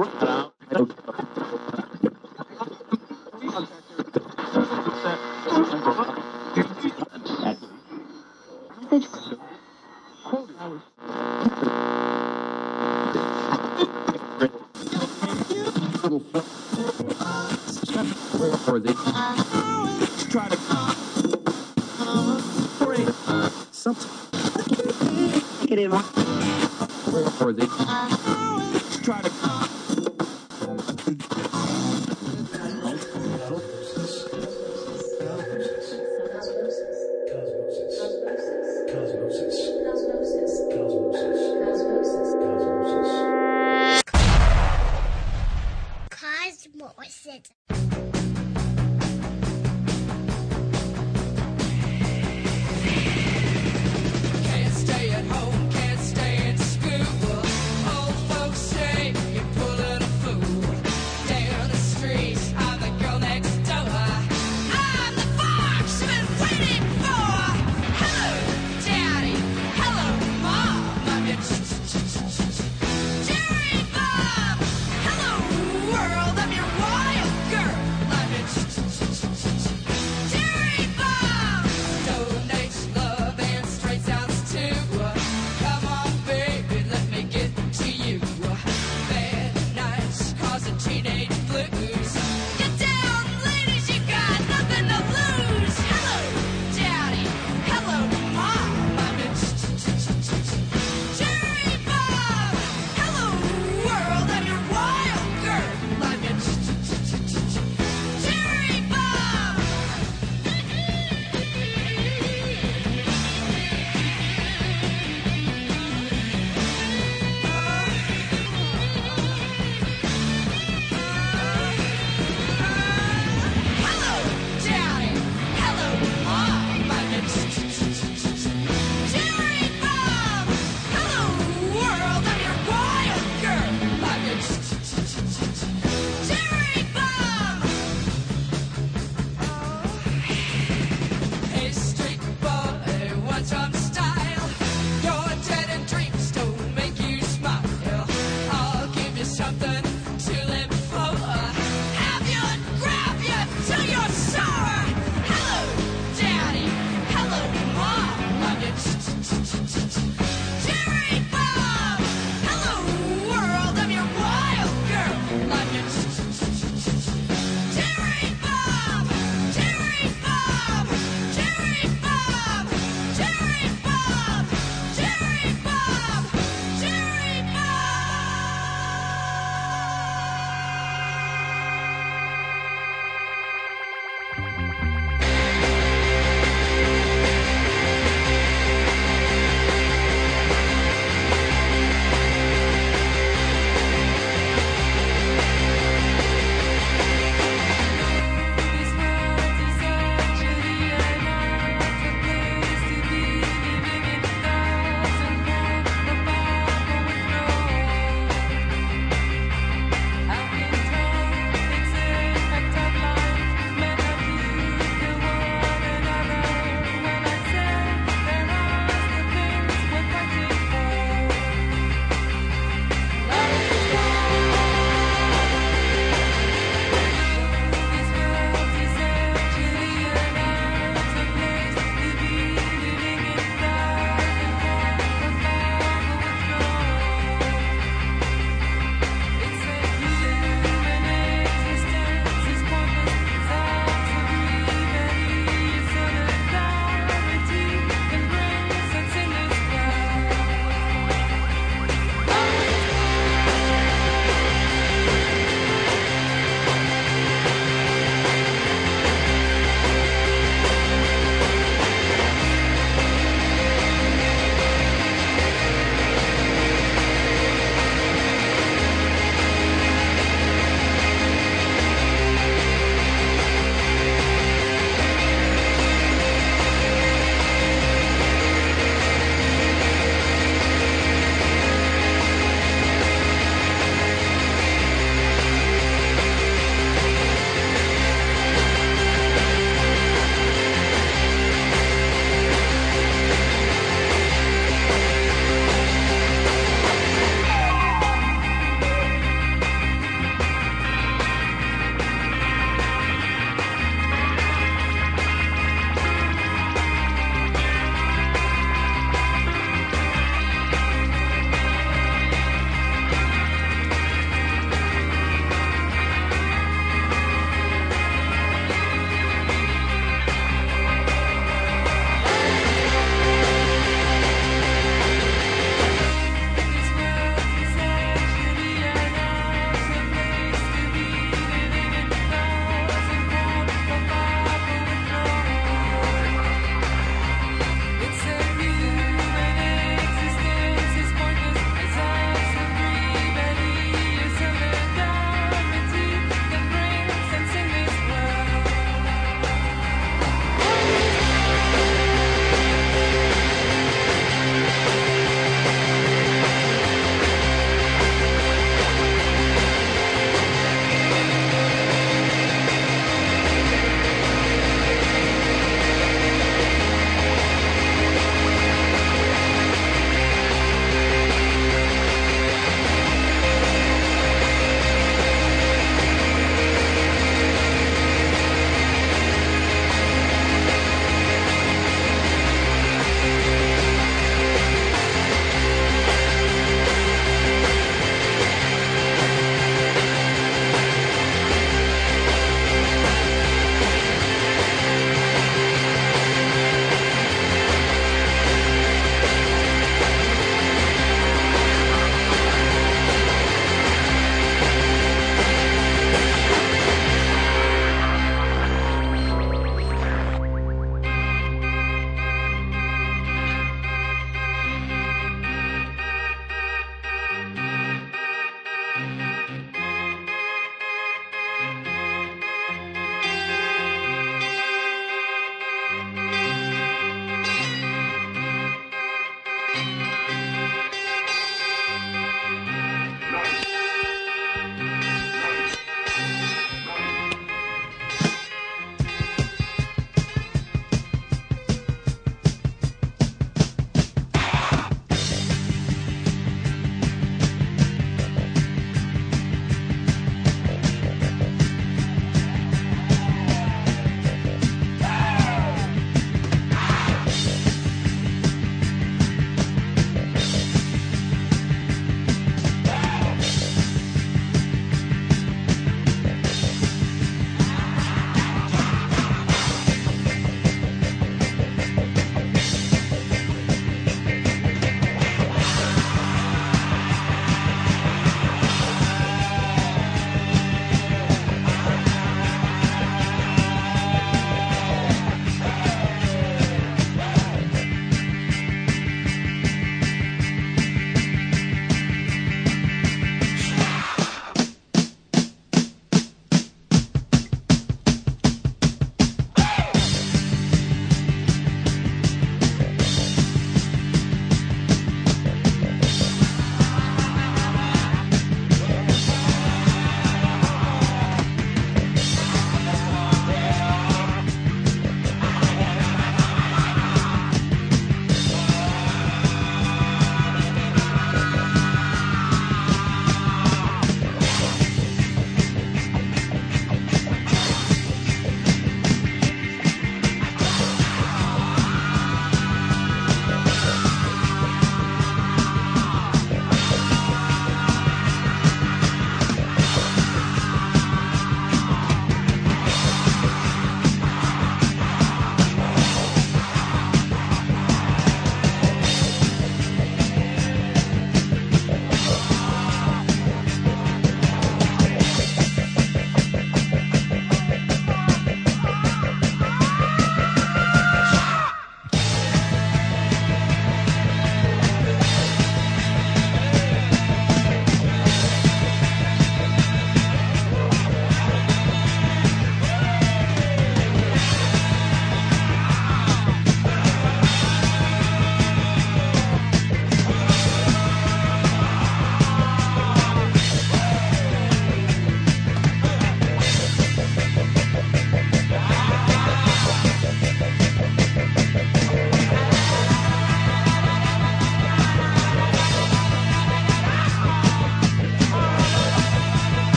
Or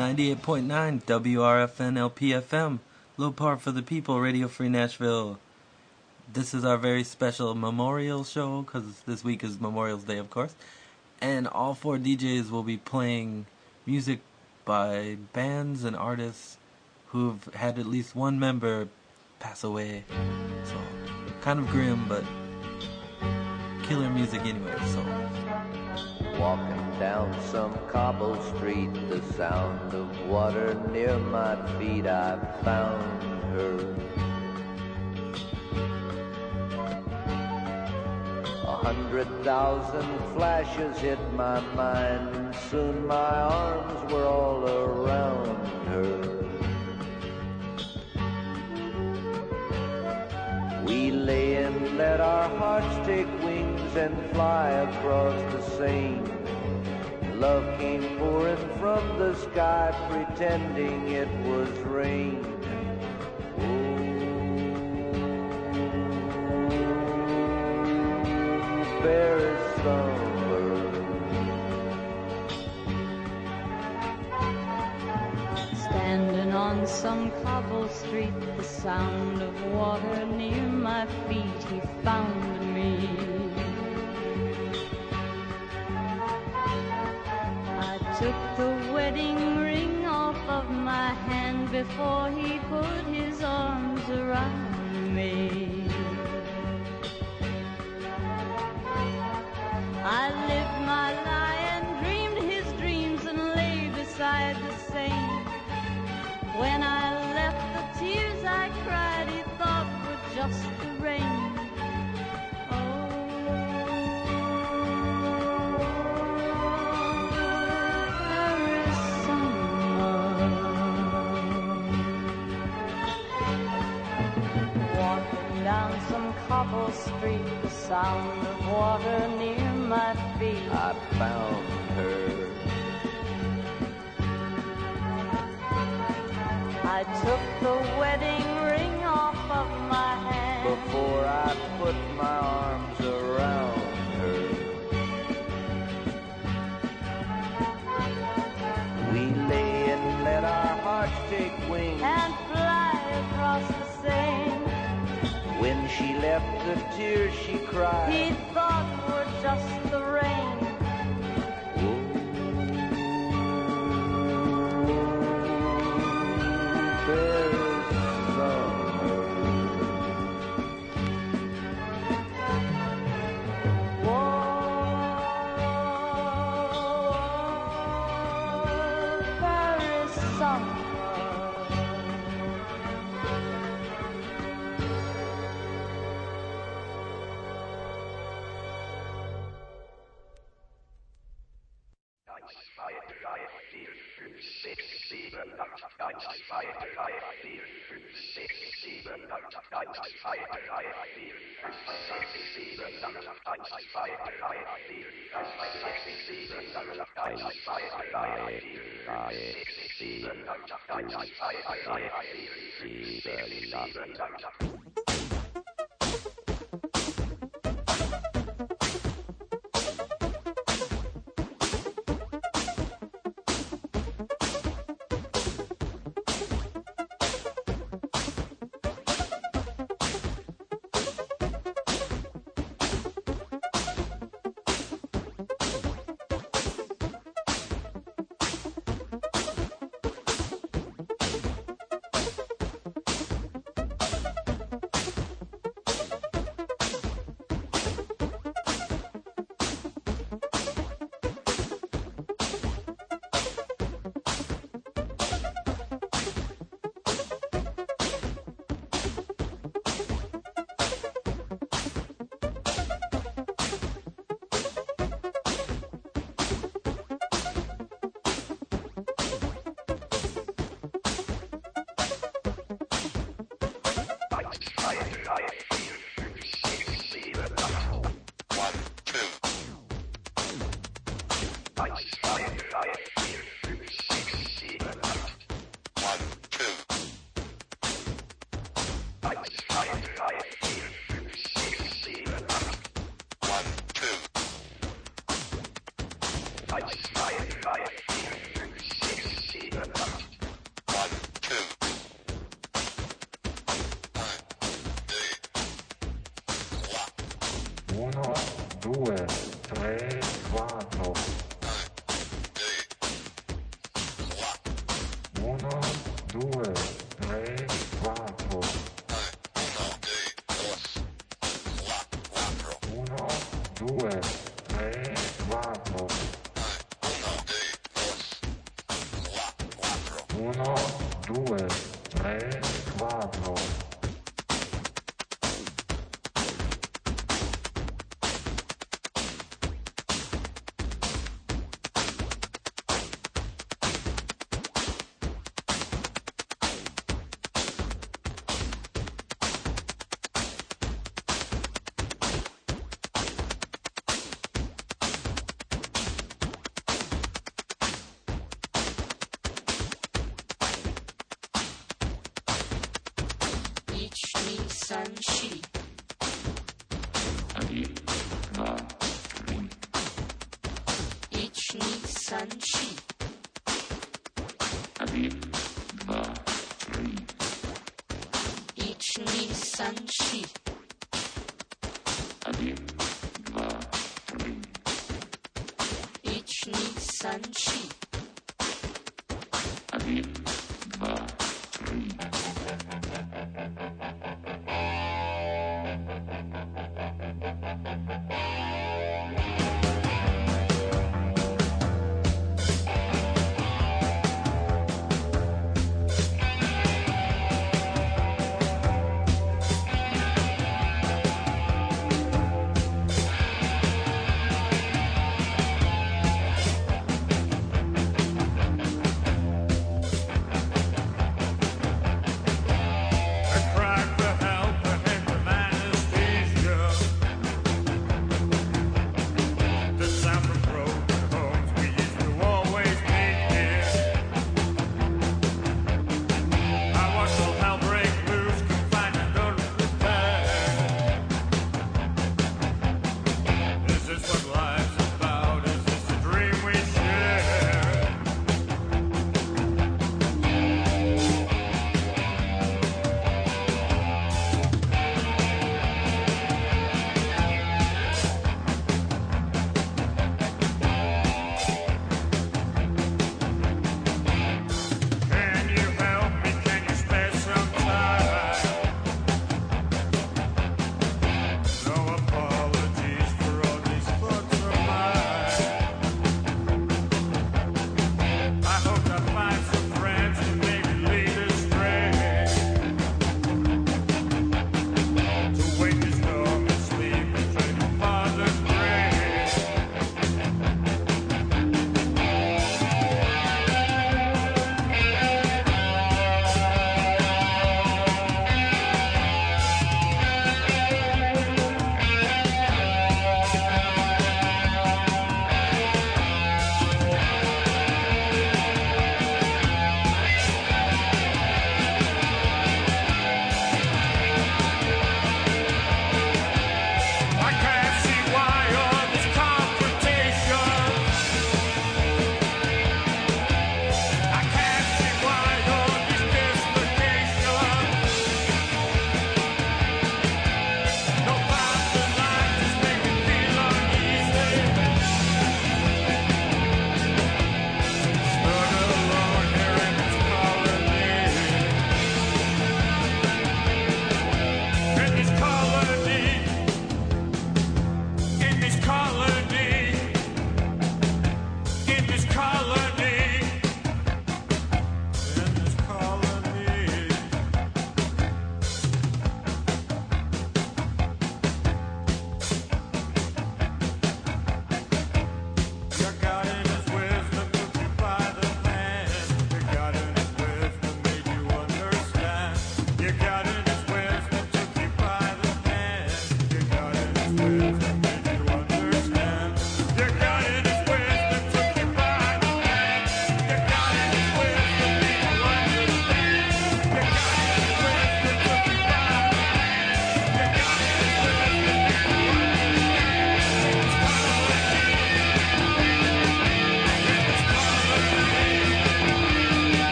98.9 WRFN LPFM, Low Power for the People, Radio Free Nashville. This is our very special memorial show because this week is Memorial's Day, of course. And all four DJs will be playing music by bands and artists who've had at least one member pass away. So, kind of grim, but killer music anyway, so. Walking down some cobble street, the sound of water near my feet, I found her. A hundred thousand flashes hit my mind, soon my arms were all around her. We lay and let our hearts take wings and fly across the Seine. Love came pouring from the sky, pretending it was rain. Oh, summer. Standing on some cobble street, the sound of water near my feet, he found street, the sound of water near my feet. I found her. I took the wedding left, the tears she cried. He thought were just the Season.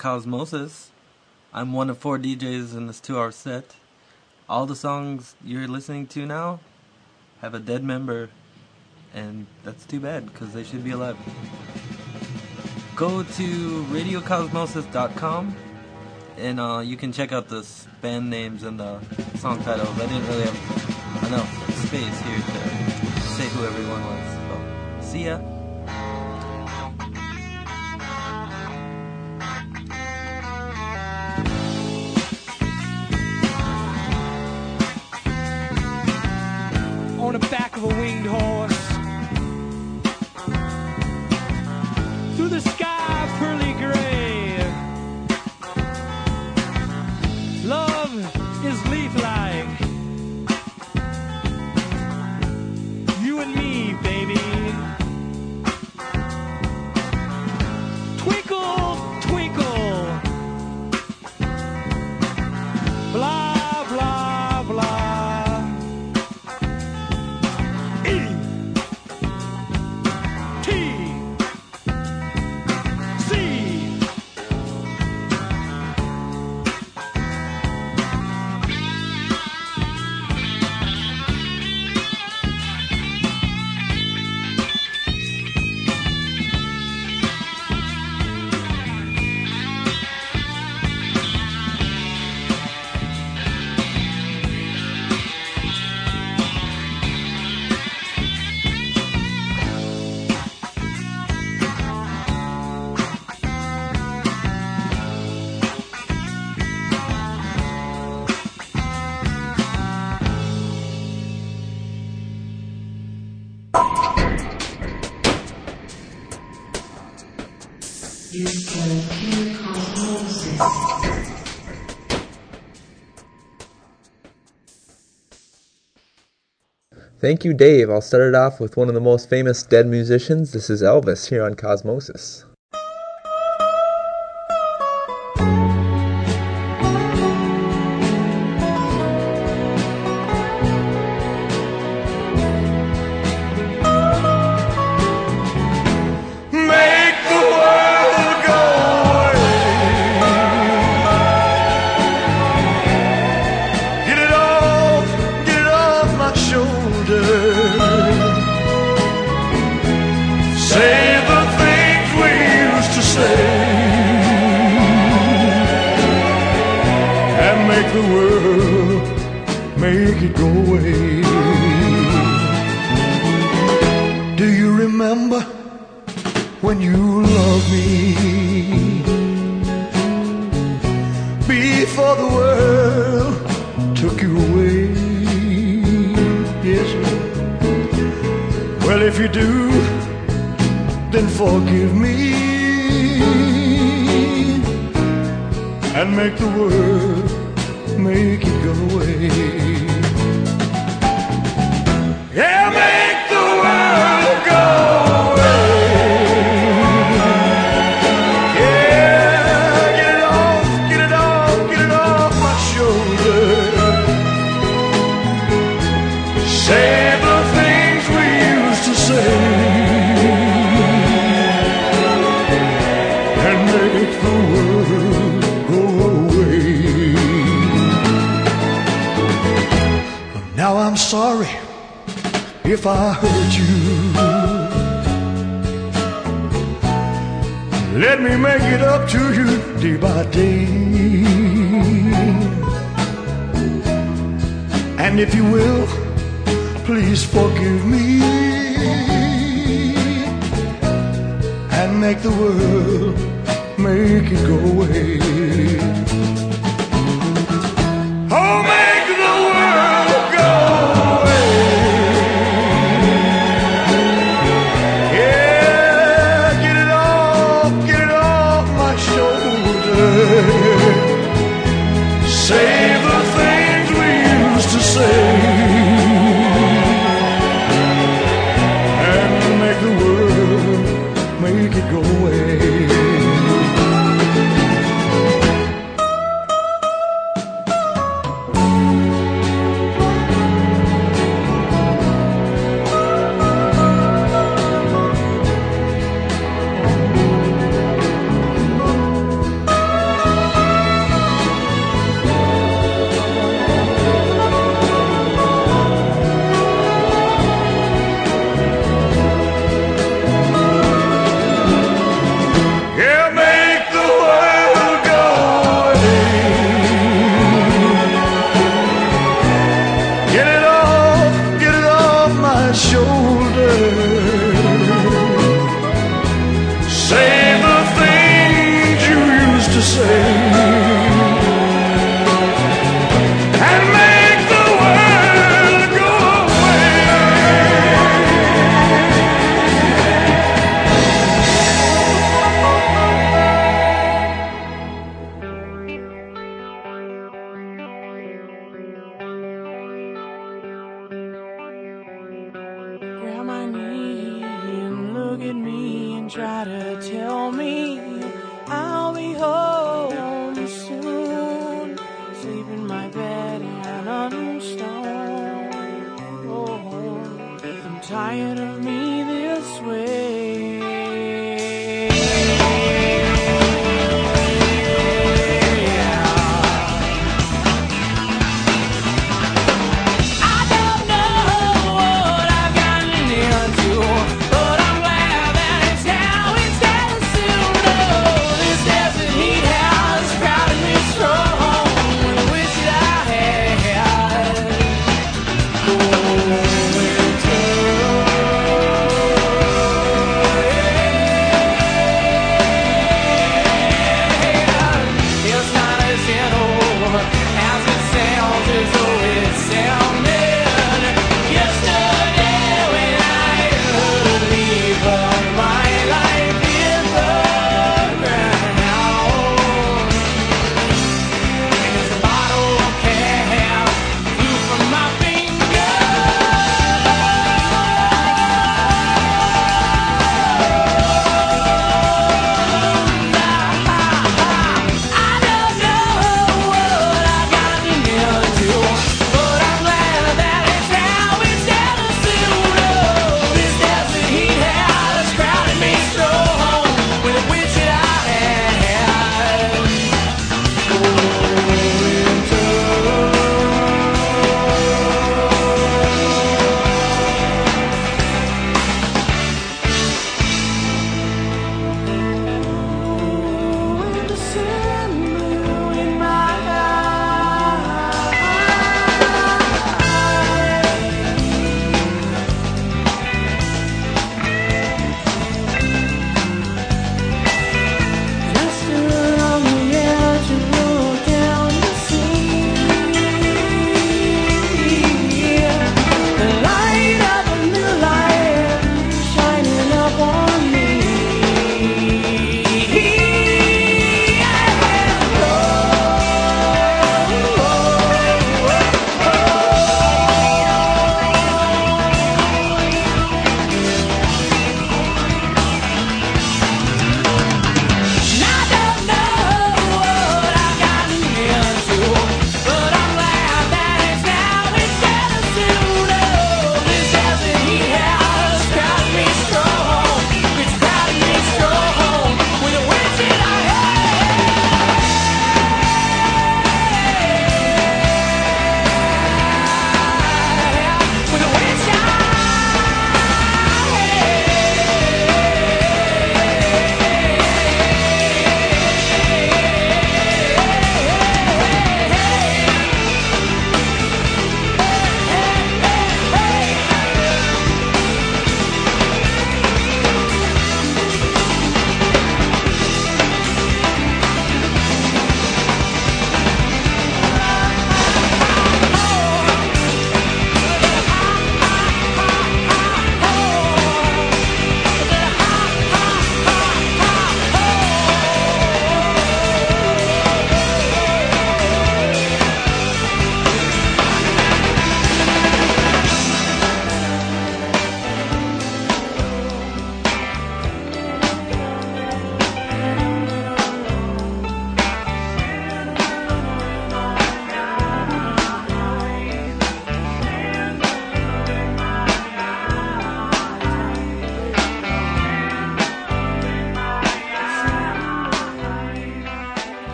Cosmosis. I'm one of four DJs in this two hour set. All the songs you're listening to now have a dead member, and that's too bad because they should be alive. Go to radiocosmosis.com and uh, you can check out the band names and the song titles. I didn't really have enough space here to say who everyone was. So, see ya! Thank you, Dave. I'll start it off with one of the most famous dead musicians. This is Elvis here on Cosmosis.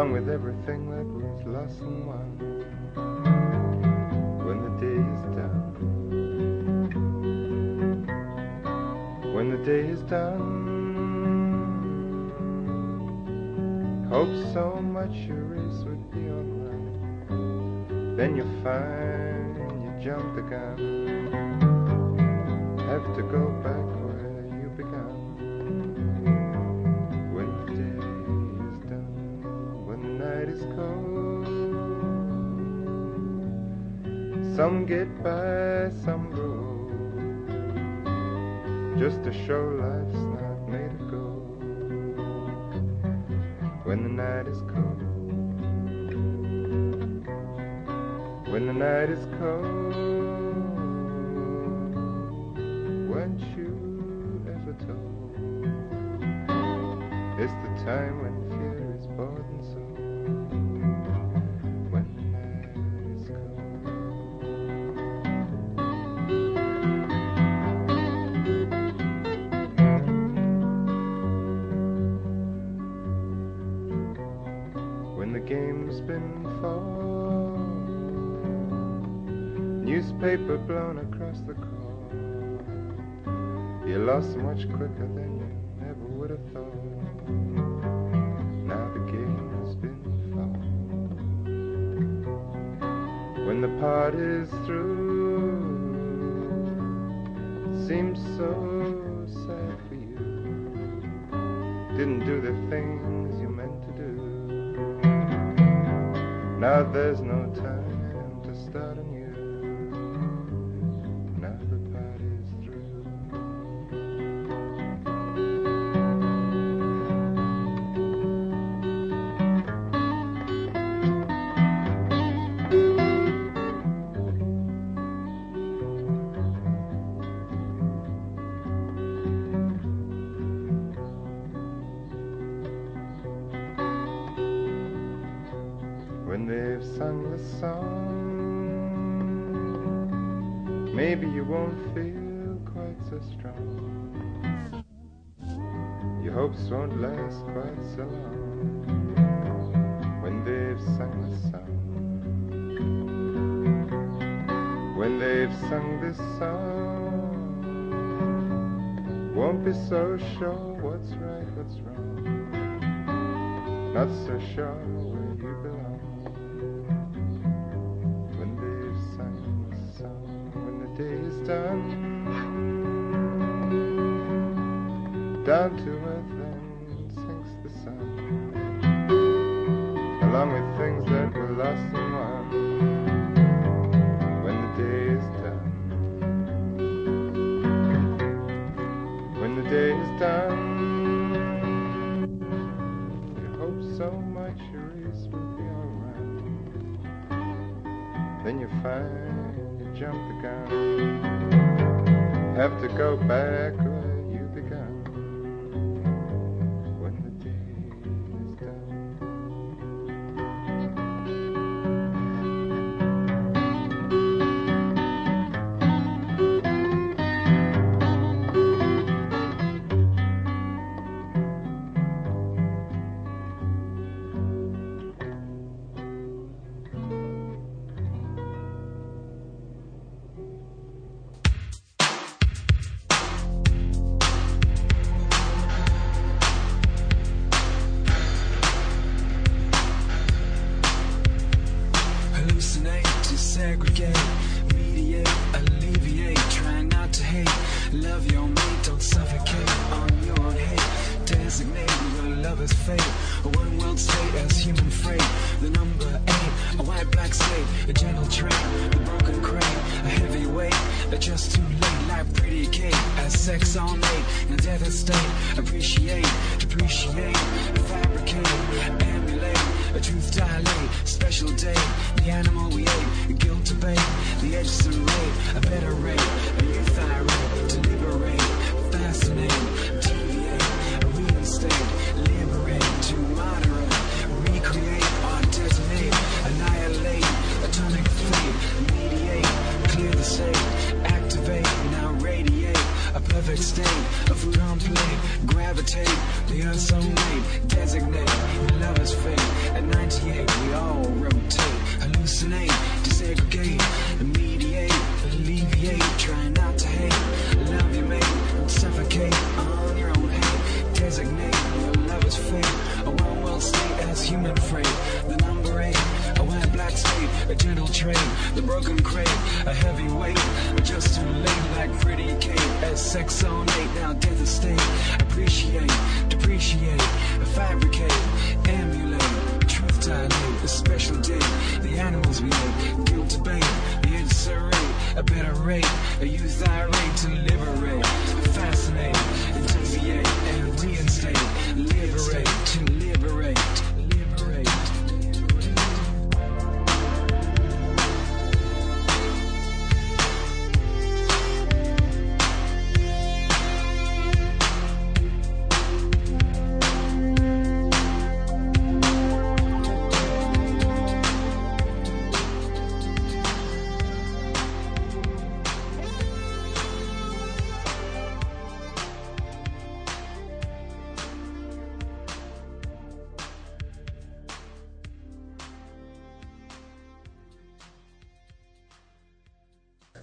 along with everything that was lost and won when the day is done. When the day is done, hope so much your race would be alright. Then you find you jump the gun, have to go back. Is cold. Some get by, some go. Just to show life's not made of gold. When the night is cold. When the night is cold. Weren't you ever told? It's the time when fear is bought Newspaper blown across the court. You lost much quicker than you ever would have thought. Now the game has been fought. When the party's through, it seems so sad for you. Didn't do the things you meant to do. Now there's no time strong. Your hopes won't last quite so long when they've sung the song. When they've sung this song, won't be so sure what's right, what's wrong. Not so sure where down to earth then sinks the sun, along with things that were lost and won. When the day is done, when the day is done. You hope so much your race will be alright. Then you find you jump the gun. Have to go back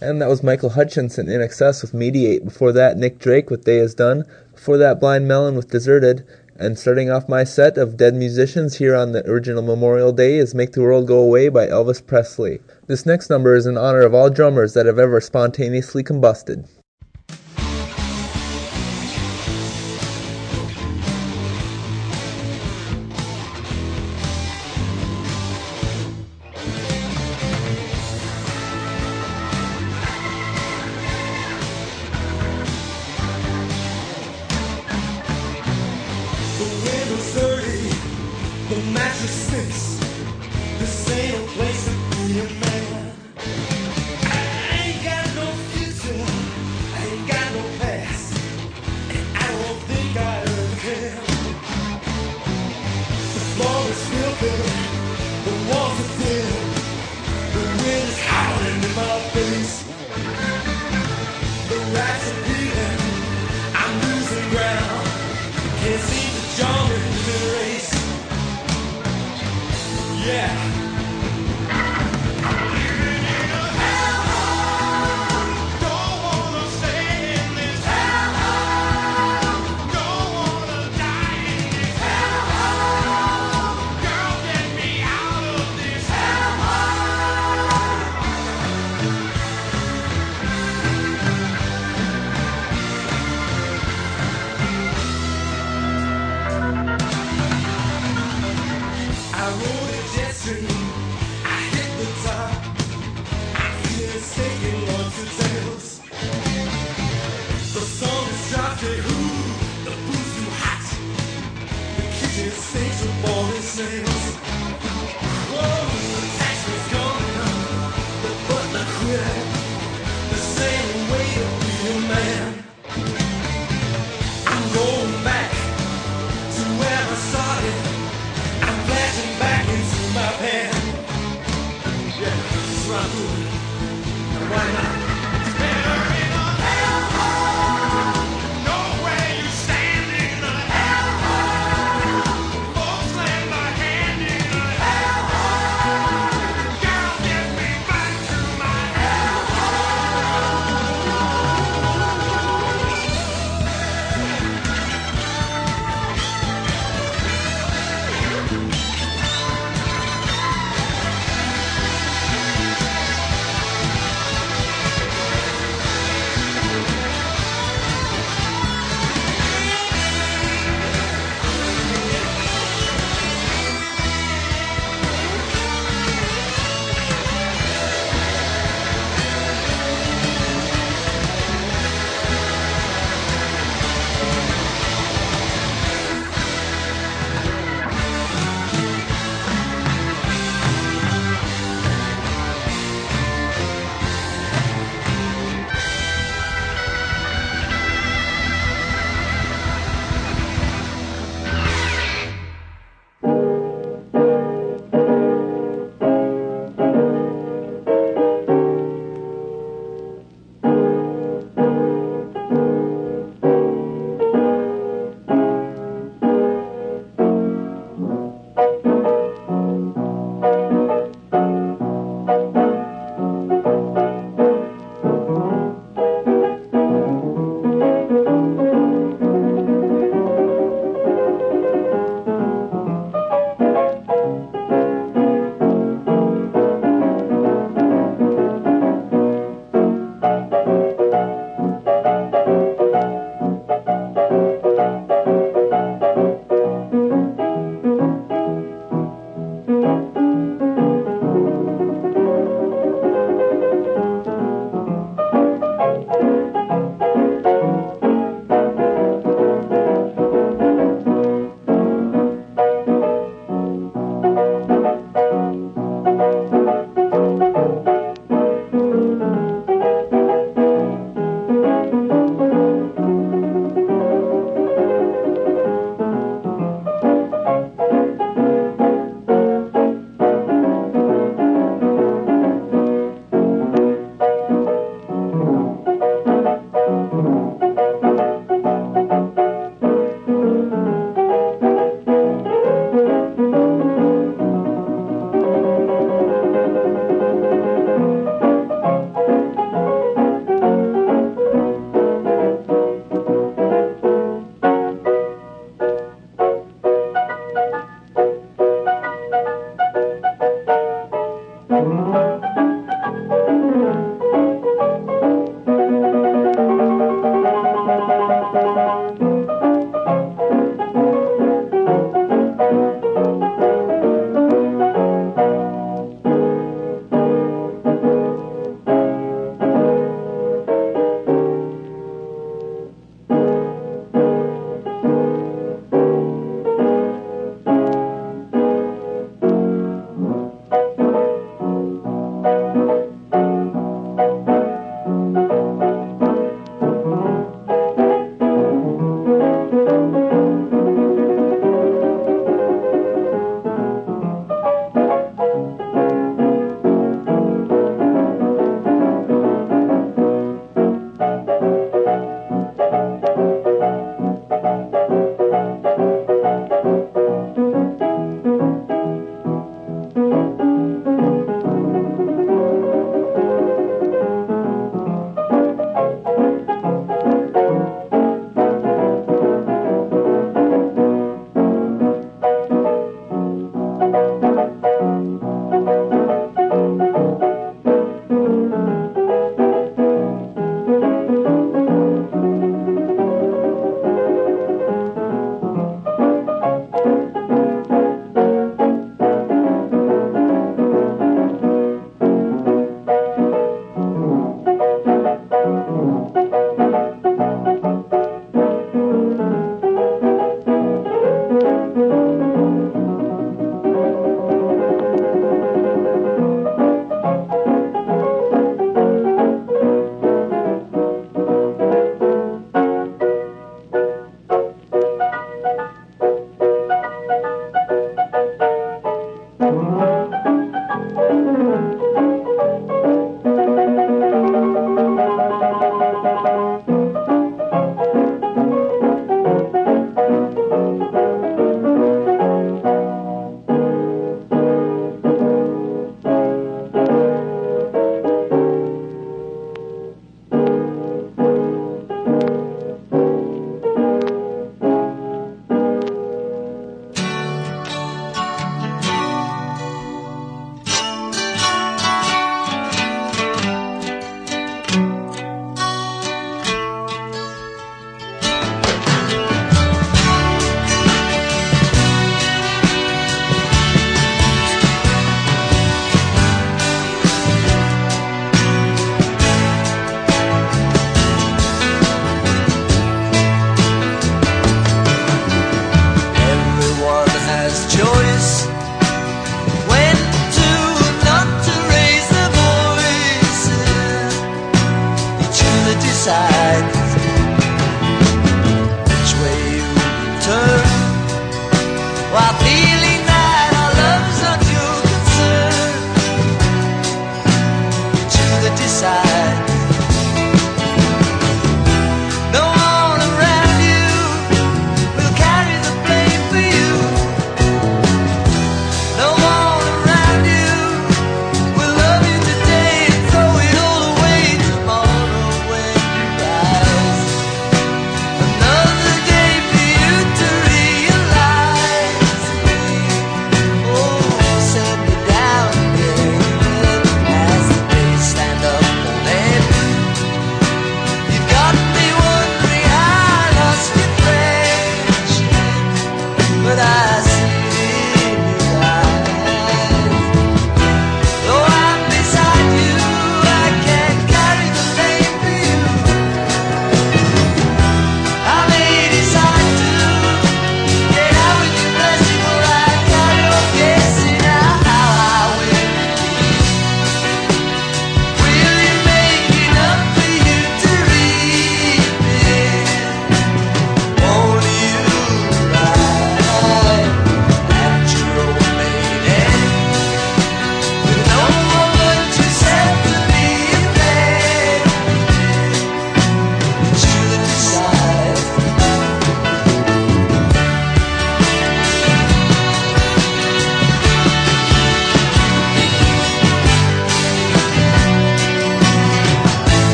And that was Michael Hutchinson INXS with Mediate. Before that, Nick Drake with Day Is Done. Before that, Blind Melon with Deserted. And starting off my set of dead musicians here on the original Memorial Day is Make the World Go Away by Elvis Presley. This next number is in honor of all drummers that have ever spontaneously combusted.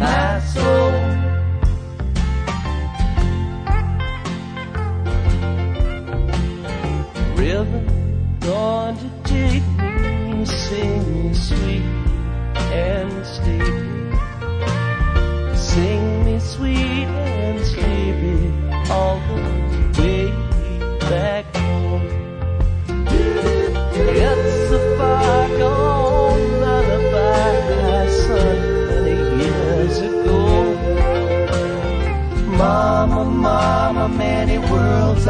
Mas.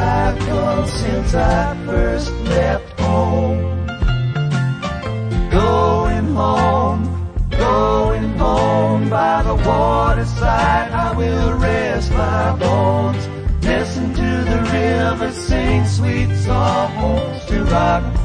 I've gone since I first left home. Going home, going home by the waterside, I will rest my bones. Listen to the river sing sweet songs to rock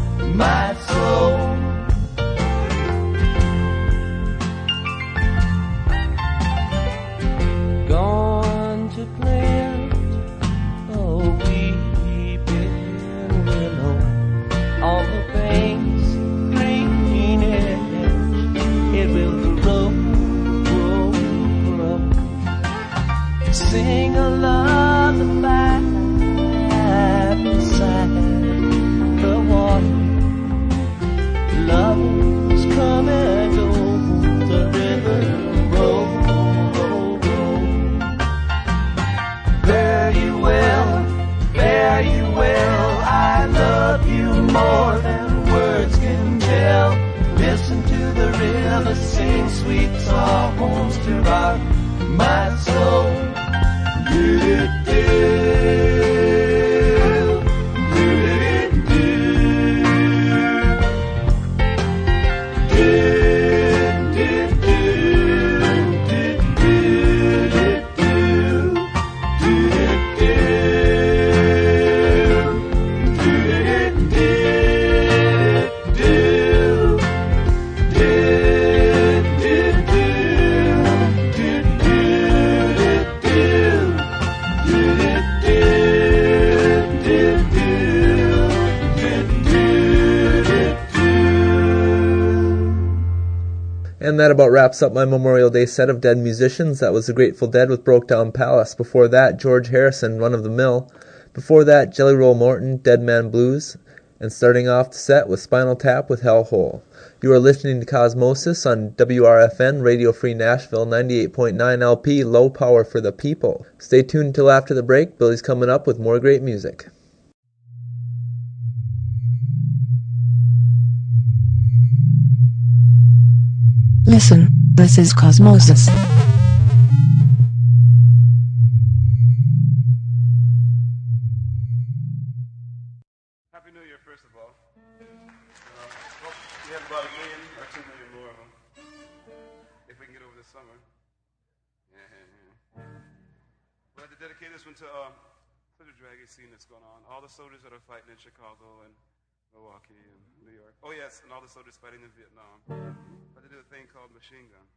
wraps up my Memorial Day set of dead musicians. That was the Grateful Dead with Broke Down Palace. Before that, George Harrison, Run of the Mill. Before that, Jelly Roll Morton, Dead Man Blues. And starting off the set with Spinal Tap with Hell Hole. You are listening to Cosmosis on WRFN, Radio Free Nashville, 98.9 LP, low power for the people. Stay tuned until after the break. Billy's coming up with more great music. Listen, this is Cosmosis. Happy New Year, first of all. Uh, hope we have about a million or two million more of them. If we can get over this summer. Yeah, yeah, yeah. We'd like to dedicate this one to uh, the draggy scene that's going on. All the soldiers that are fighting in Chicago and Milwaukee and New York. Oh, yes, and all the soldiers fighting in Vietnam. But they do a thing called machine gun.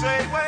say, wait.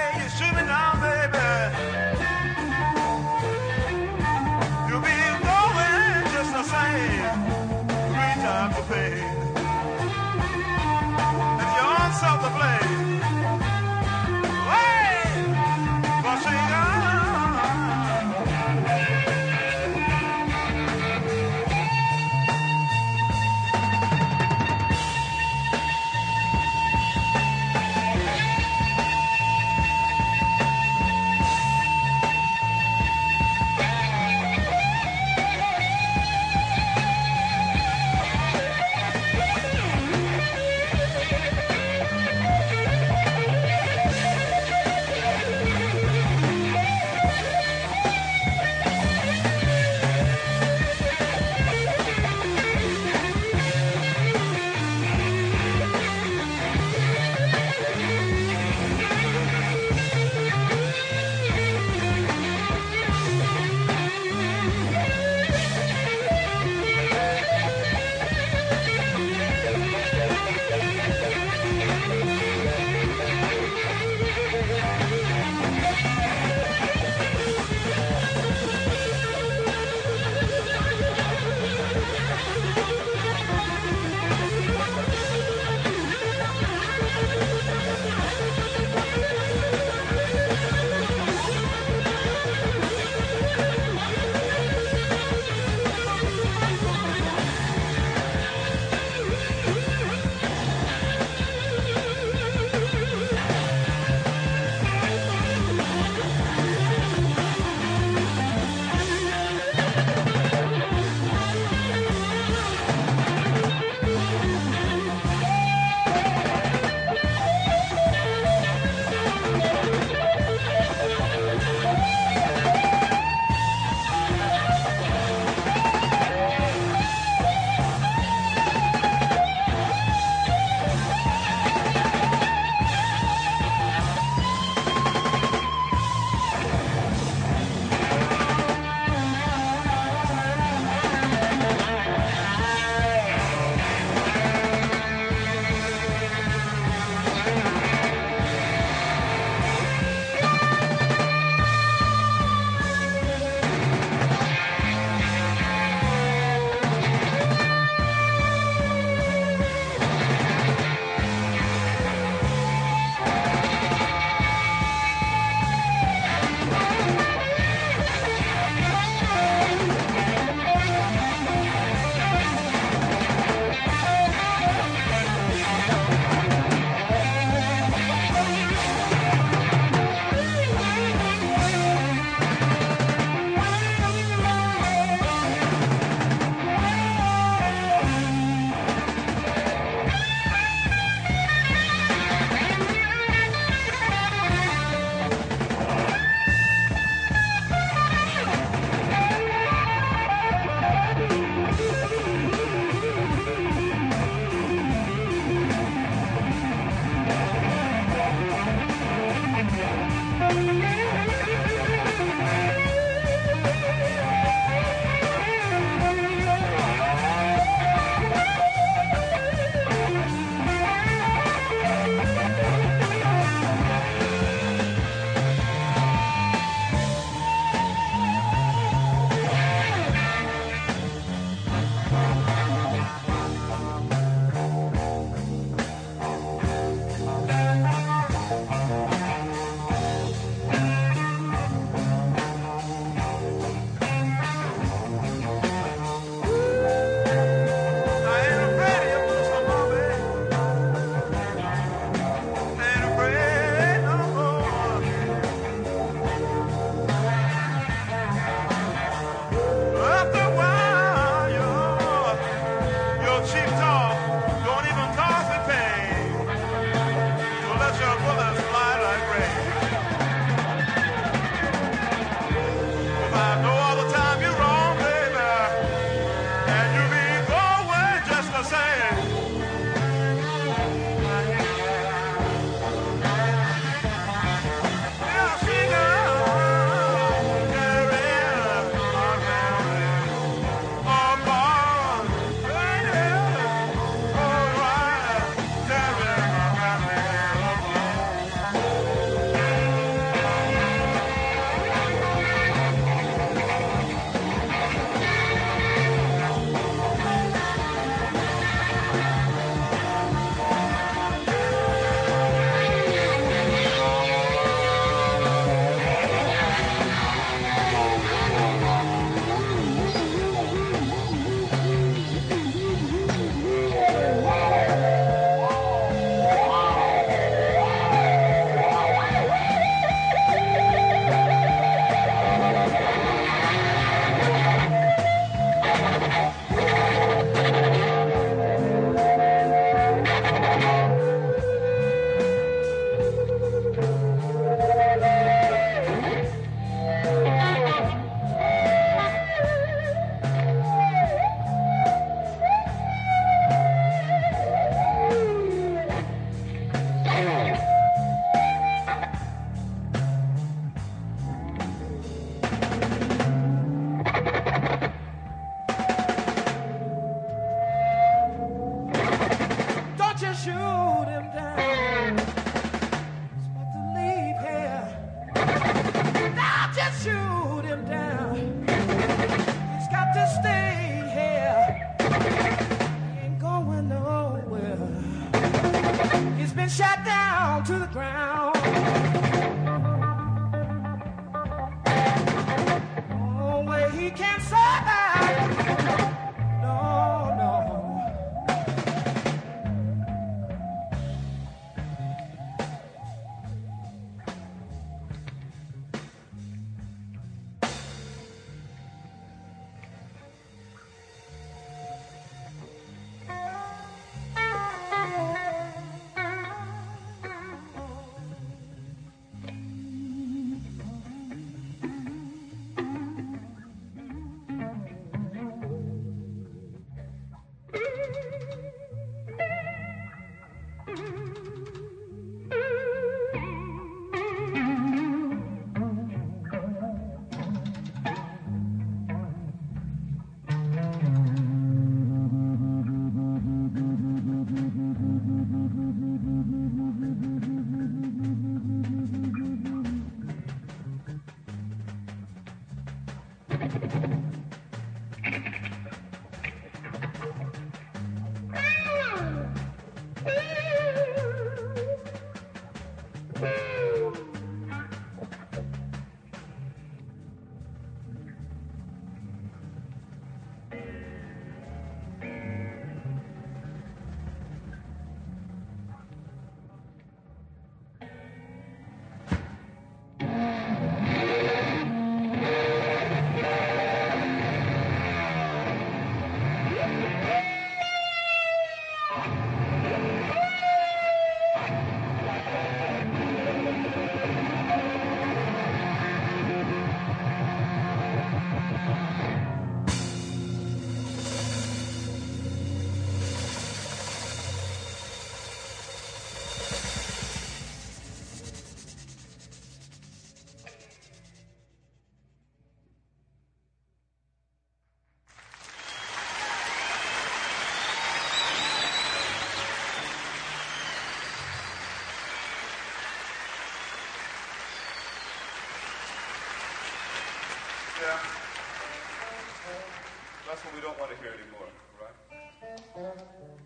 that's what we don't want to hear anymore, right?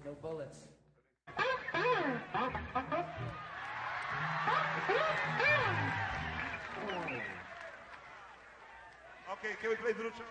No bullets. Okay, can we play the Virucha?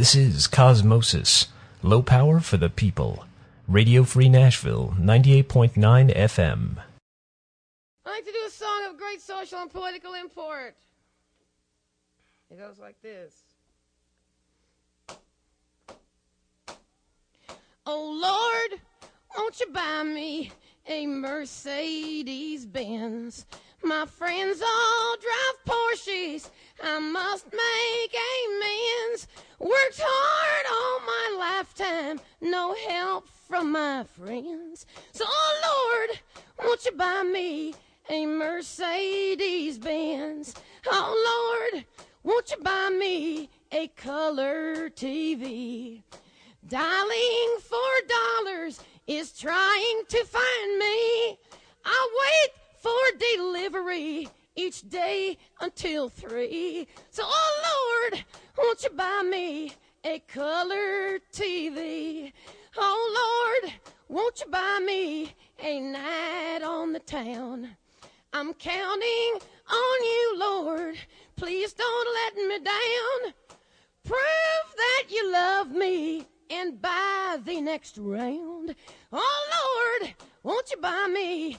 This is Cosmosis, low power for the people. Radio Free Nashville, 98.9 FM. I'd like to do a song of great social and political import. It goes like this. Oh Lord, won't you buy me a Mercedes Benz? My friends all drive Porsches. I must make amends. Worked hard all my lifetime, no help from my friends. So, oh Lord, won't you buy me a Mercedes Benz? Oh Lord, won't you buy me a color TV? Dialing for dollars is trying to find me. I wait for delivery each day until three. So, oh Lord, won't you buy me a color TV? Oh Lord, won't you buy me a night on the town? I'm counting on you, Lord. Please don't let me down. Prove that you love me and buy the next round. Oh Lord, won't you buy me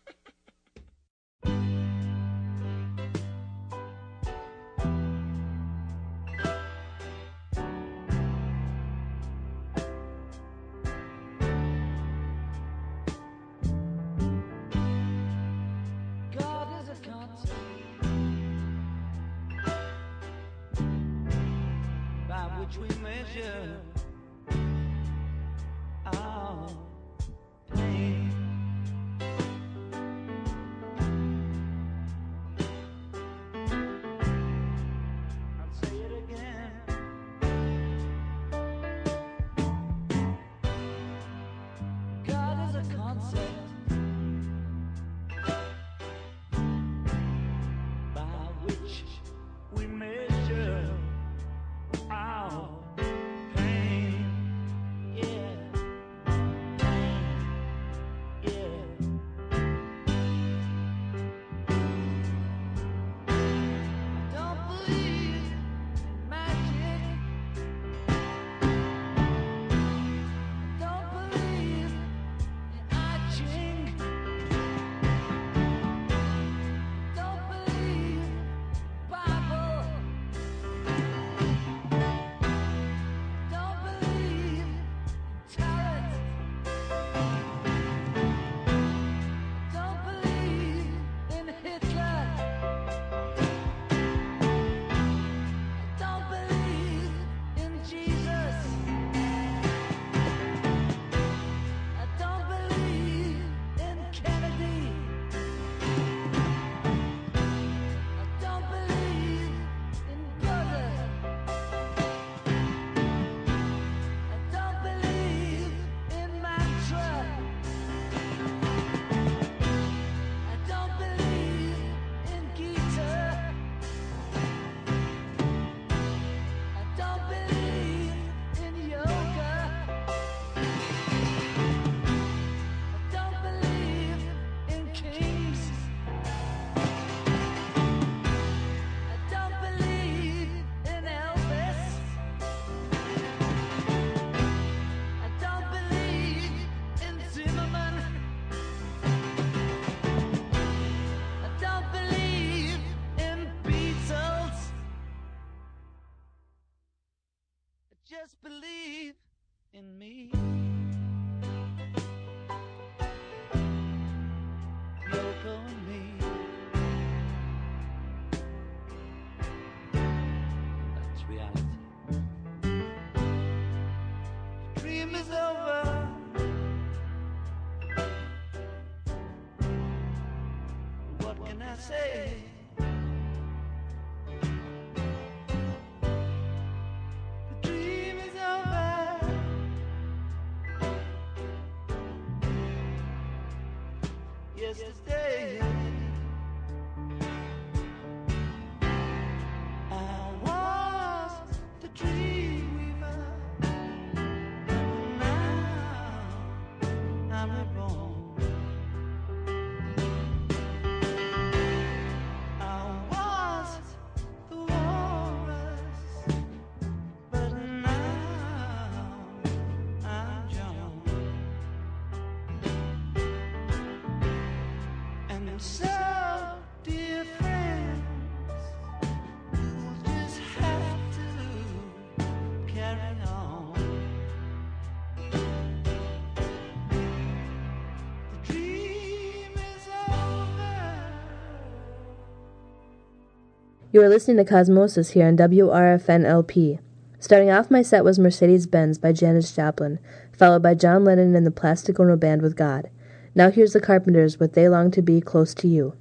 we measure You are listening to Cosmosis here on WRFNLP. Starting off my set was Mercedes Benz by Janis Joplin, followed by John Lennon and the Plastic Ono Band with God. Now here's the Carpenters with They Long to Be Close to You.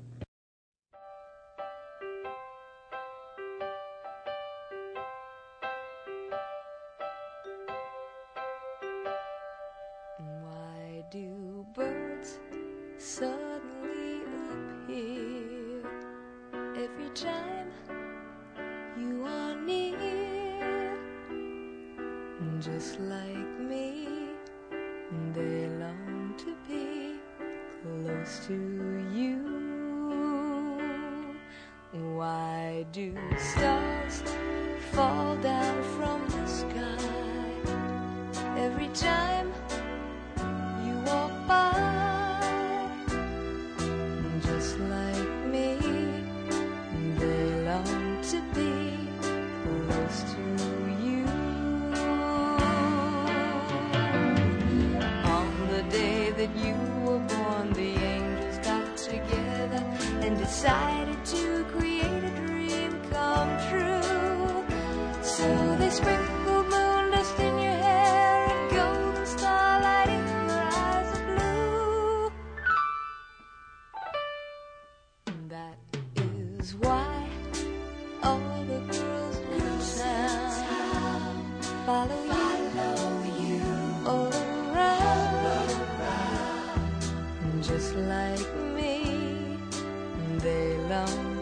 just like me. They long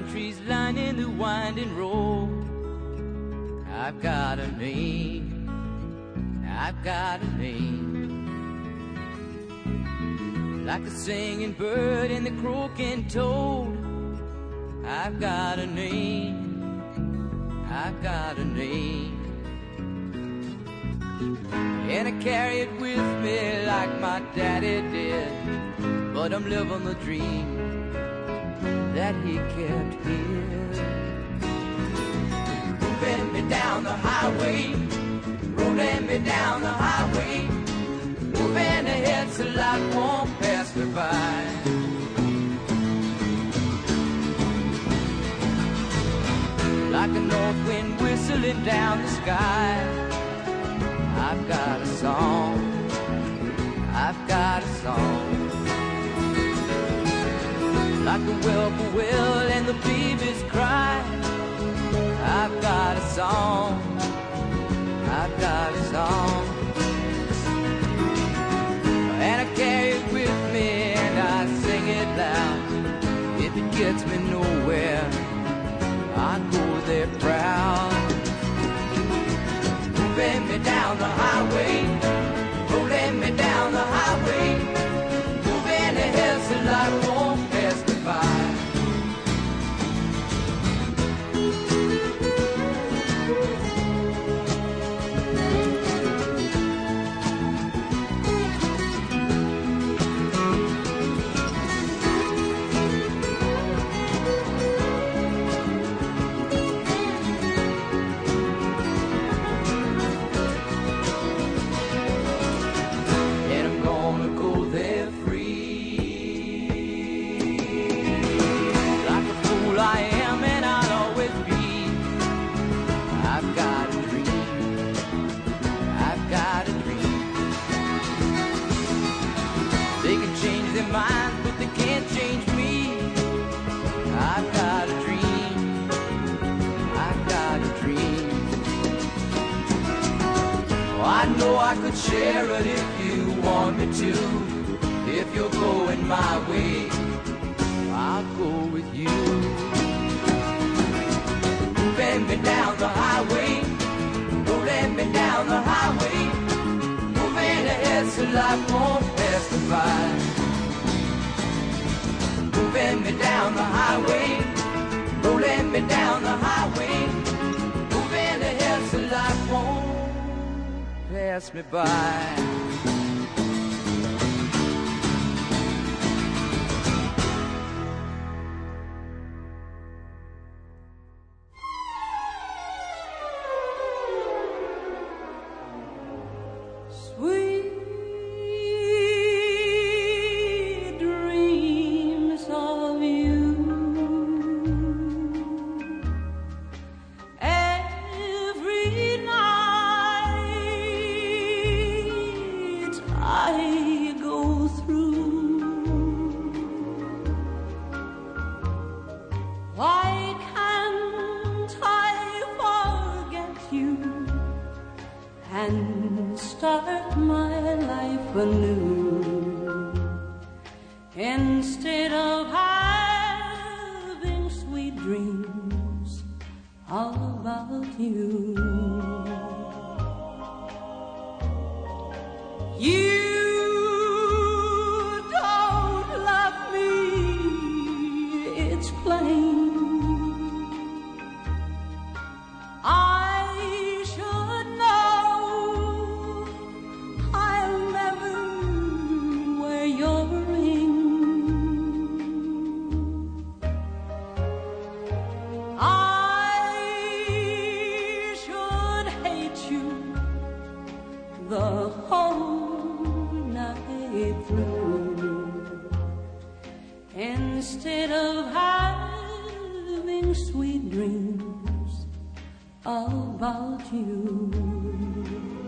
pine trees lining the winding road. I've got a name, I've got a name. Like the singing bird and the croaking toad. Highway, moving ahead so life won't pass me by. Like a north wind whistling down the sky. I've got a song. I've got a song. Like the whippoorwill and the babies cry. I've got a song. I've got a song. Gets me nowhere, I go there proud. Moving me down the highway, share it if you want me to. If you're going my way, I'll go with you. Moving me down the highway, rolling me down the highway, moving ahead so life won't pass me by. Moving me down the highway, rolling me down the highway, pass me by. The whole night through instead of having sweet dreams about you.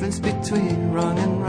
difference between wrong and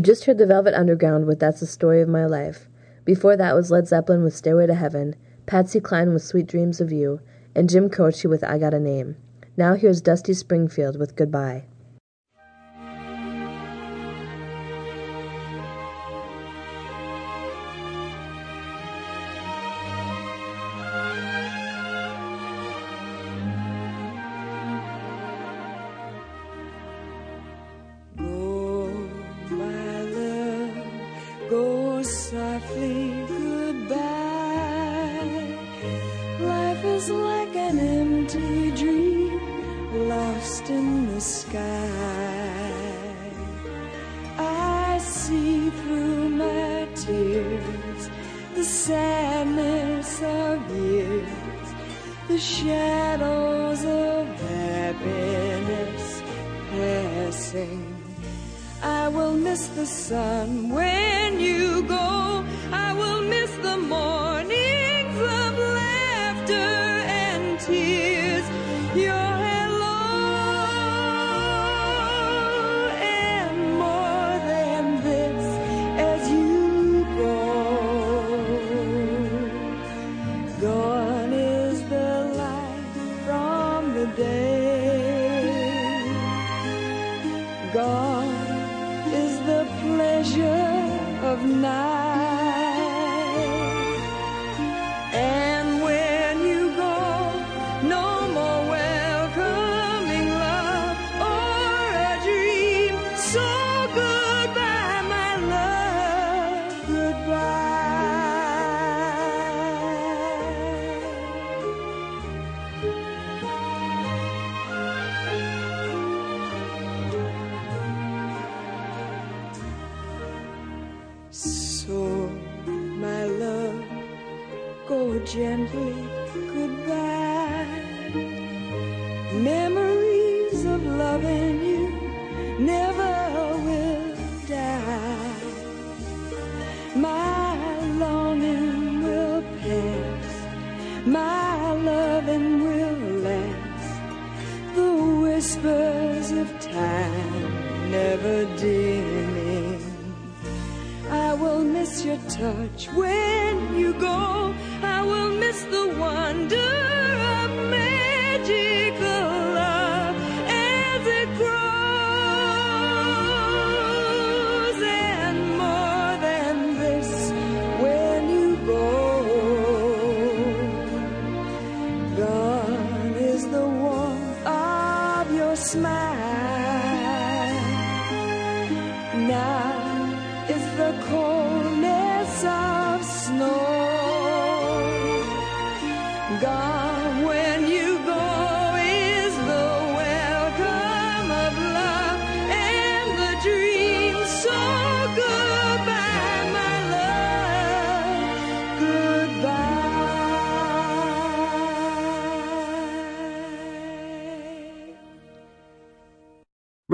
You just heard the Velvet Underground with That's the Story of My Life. Before that was Led Zeppelin with Stairway to Heaven, Patsy Cline with Sweet Dreams of You, and Jim Croce with I Got a Name. Now here's Dusty Springfield with Goodbye.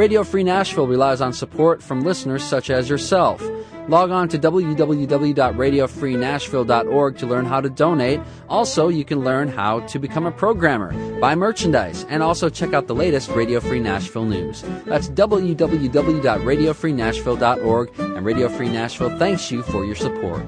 Radio Free Nashville relies on support from listeners such as yourself. Log on to www.radiofreenashville.org to learn how to donate. Also, you can learn how to become a programmer, buy merchandise, and also check out the latest Radio Free Nashville news. That's www.radiofreenashville.org, and Radio Free Nashville thanks you for your support.